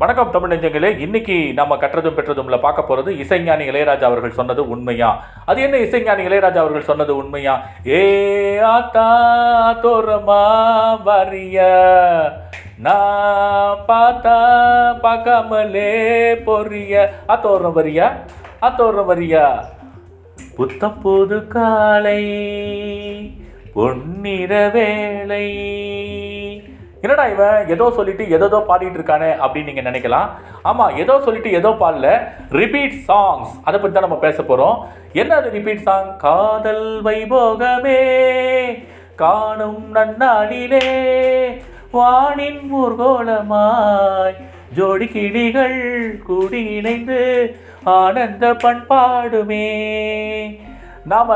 வணக்கம் தமிழ் நெஞ்சங்களே. இன்னைக்கு நம்ம கற்றதும் பெற்றதும்ல பார்க்க போறது இசைஞானி இளையராஜா அவர்கள் சொன்னது உண்மையா? அது என்ன இசைஞானி இளையராஜா அவர்கள் சொன்னது உண்மையா? ஏ ஆத்தா தோரமா வரிய நான் பார்த்தா பார்க்காமலே பொரிய அத்தோரம் வரியா அத்தோரம் வரியா புத்தம் புது காலை பொன்னிற வேளை. என்னடா இவன்? ஏதோ சொல்லிட்டு ஏதோ பாடிட்டு இருக்கானே அப்படின்னு நீங்க நினைக்கலாம். ஆமா ஏதோ சொல்லிட்டு ஏதோ பாடல. ரிப்பீட் சாங்ஸ் அதை பற்றி தான் நம்ம பேச போறோம். என்ன அது ரிப்பீட் சாங் காதல் வைபோகமே. காணும் நன்னாளிலே. வானின் ஊர்கோலமாய். ஜோடி கிளிகள் கூடி இணைந்து ஆனந்த பண்பாடுமே. நாம்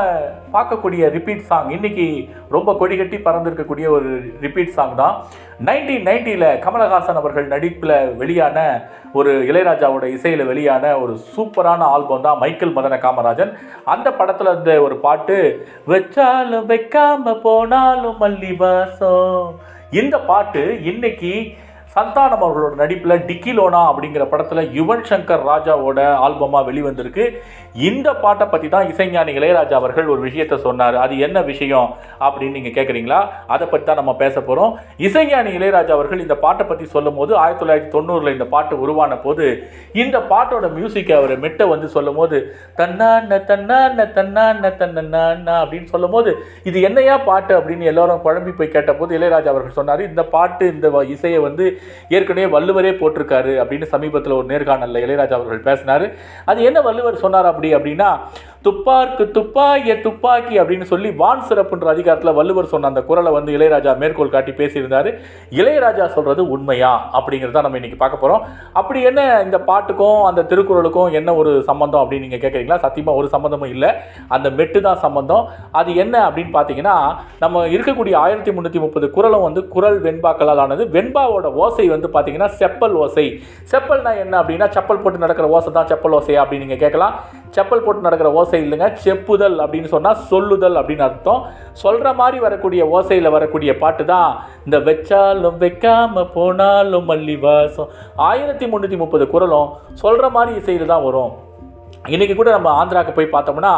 பார்க்கக்கூடிய ரிப்பீட் சாங் இன்றைக்கி ரொம்ப கொடி கட்டி பறந்திருக்கக்கூடிய ஒரு ரிப்பீட் சாங் தான். நைன்டீன் நைன்ட்டியில் கமலஹாசன் அவர்கள் நடிப்பில் வெளியான ஒரு இளையராஜாவோட இசையில் வெளியான ஒரு சூப்பரான ஆல்பம் தான் மைக்கேல் மதன காமராஜன். அந்த படத்தில் இருந்த ஒரு பாட்டு வச்சாலும் வைக்காம போனாலும் மல்லி வாசம் இந்த பாட்டு இன்னைக்கு சந்தானம் அவர்களோட நடிப்பில் டிக்கிலோனா அப்படிங்கிற படத்தில் யுவன் சங்கர் ராஜாவோட ஆல்பமாக வெளிவந்திருக்கு. இந்த பாட்டை பற்றி தான் இசைஞானி இளையராஜா அவர்கள் ஒரு விஷயத்தை சொன்னார். அது என்ன விஷயம் அப்படின்னு நீங்கள் கேட்குறீங்களா அதை பற்றி தான் நம்ம பேச போகிறோம் இசைஞானி இளையராஜா அவர்கள் இந்த பாட்டை பற்றி சொல்லும் போது ஆயிரத்தி தொள்ளாயிரத்தி தொண்ணூறில் இந்த பாட்டு உருவான போது இந்த பாட்டோட மியூசிக்கை அவர் மெட்டை வந்து சொல்லும் போது தன்னான்ன தன்னான்ன தன்னான்ன தன்னான அப்படின்னு சொல்லும் போது இது என்னையா பாட்டு அப்படின்னு எல்லாரும் குழம்பி போய் கேட்டபோது இளையராஜா அவர்கள் சொன்னார் இந்த பாட்டு இந்த வ- இசையை வந்து ஏற்கனவே வள்ளுவரே போட்டிருக்காரு அப்படின்னு சமீபத்தில் ஒரு நேர்காணலில் இளையராஜா அவர்கள் பேசினார். அது என்ன வள்ளுவர் சொன்னார் அப்படி அப்படின்னா துப்பார்க்கு துப்பாக்கிய துப்பாக்கி அப்படின்னு சொல்லி வான் சிறப்புன்ற அதிகாரத்தில் வள்ளுவர் சொன்ன அந்த குரலை வந்து இளையராஜா மேற்கோள் காட்டி பேசியிருந்தார். இளையராஜா சொல்கிறது உண்மையா அப்படிங்கிறத நம்ம இன்றைக்கி பார்க்க போகிறோம் அப்படி என்ன இந்த பாட்டுக்கும் அந்த திருக்குறளுக்கும் என்ன ஒரு சம்பந்தம் அப்படின்னு நீங்கள் கேட்குறீங்களா சத்தியமாக ஒரு சம்மந்தமும் இல்லை. அந்த மெட்டு தான் சம்பந்தம். அது என்ன அப்படின்னு பார்த்தீங்கன்னா நம்ம இருக்கக்கூடிய ஆயிரத்தி முந்நூற்றி முப்பது குறளும் வந்து குறள் வெண்பாக்களால் ஆனது. வெண்பாவோட ஓசை வந்து பார்த்தீங்கன்னா செப்பல் ஓசை. செப்பல்னா என்ன அப்படின்னா செப்பல் போட்டு நடக்கிற ஓசை தான் செப்பல் ஓசை அப்படின்னு நீங்கள் கேட்கலாம். செப்பல் போட்டு நடக்கிற ஓசை இல்லைங்க. செப்புதல் அப்படின்னு சொன்னால் சொல்லுதல் அப்படின்னு அர்த்தம். சொல்கிற மாதிரி வரக்கூடிய ஓசையில் வரக்கூடிய பாட்டு தான் இந்த வச்சாலும் வைக்காமல் போனாலும் மல்லி வாசம் ஆயிரத்தி முந்நூற்றி முப்பது குரலும் சொல்கிற மாதிரி இசையில் தான் வரும். இன்னைக்கு கூட நம்ம ஆந்திராவுக்கு போய் பார்த்தோம்னா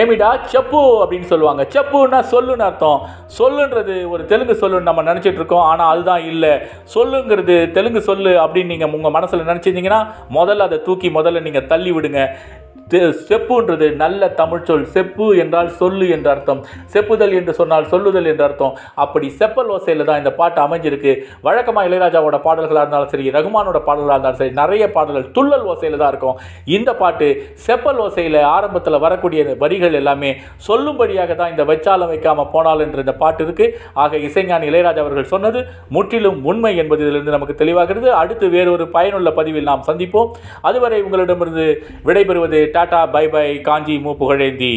ஏமிடா செப்பு அப்படின்னு சொல்லுவாங்க. செப்புன்னா சொல்லுன்னு அர்த்தம். சொல்லுன்றது ஒரு தெலுங்கு சொல்லுன்னு நம்ம நினச்சிட்டு இருக்கோம். ஆனால் அதுதான் இல்லை. சொல்லுங்கிறது தெலுங்கு சொல்லு அப்படின்னு நீங்கள் உங்கள் மனசில் நினச்சிருந்தீங்கன்னா முதல்ல அதை தூக்கி முதல்ல நீங்கள் தள்ளி விடுங்க. செப்புன்றது நல்ல தமிழ் சொல். செப்பு என்றால் சொல்லு என்ற அர்த்தம். செப்புதல் என்று சொன்னால் சொல்லுதல் என்ற அர்த்தம். அப்படி செப்பல் ஓசையில் தான் இந்த பாட்டு அமைஞ்சிருக்கு. வழக்கமாக இளையராஜாவோட பாடல்களாக இருந்தாலும் சரி ரகுமானோட பாடல்களாக இருந்தாலும் சரி நிறைய பாடல்கள் துள்ளல் ஓசையில் தான் இருக்கும். இந்த பாட்டு செப்பல் ஓசையில் ஆரம்பத்தில் வரக்கூடிய வரிகள் எல்லாமே சொல்லும்படியாக தான் இந்த வச்சாலம் வைக்காமல் போனால் என்ற இந்த பாட்டு இருக்கு. ஆக இசைஞானி இளையராஜா அவர்கள் சொன்னது முற்றிலும் உண்மை என்பது இதிலிருந்து நமக்கு தெளிவாகிறது. அடுத்து வேறொரு பயனுள்ள பதிவில் நாம் சந்திப்போம். அதுவரை உங்களிடமிருந்து விடைபெறுவது tata bye by Kanchi M Pugazhendhi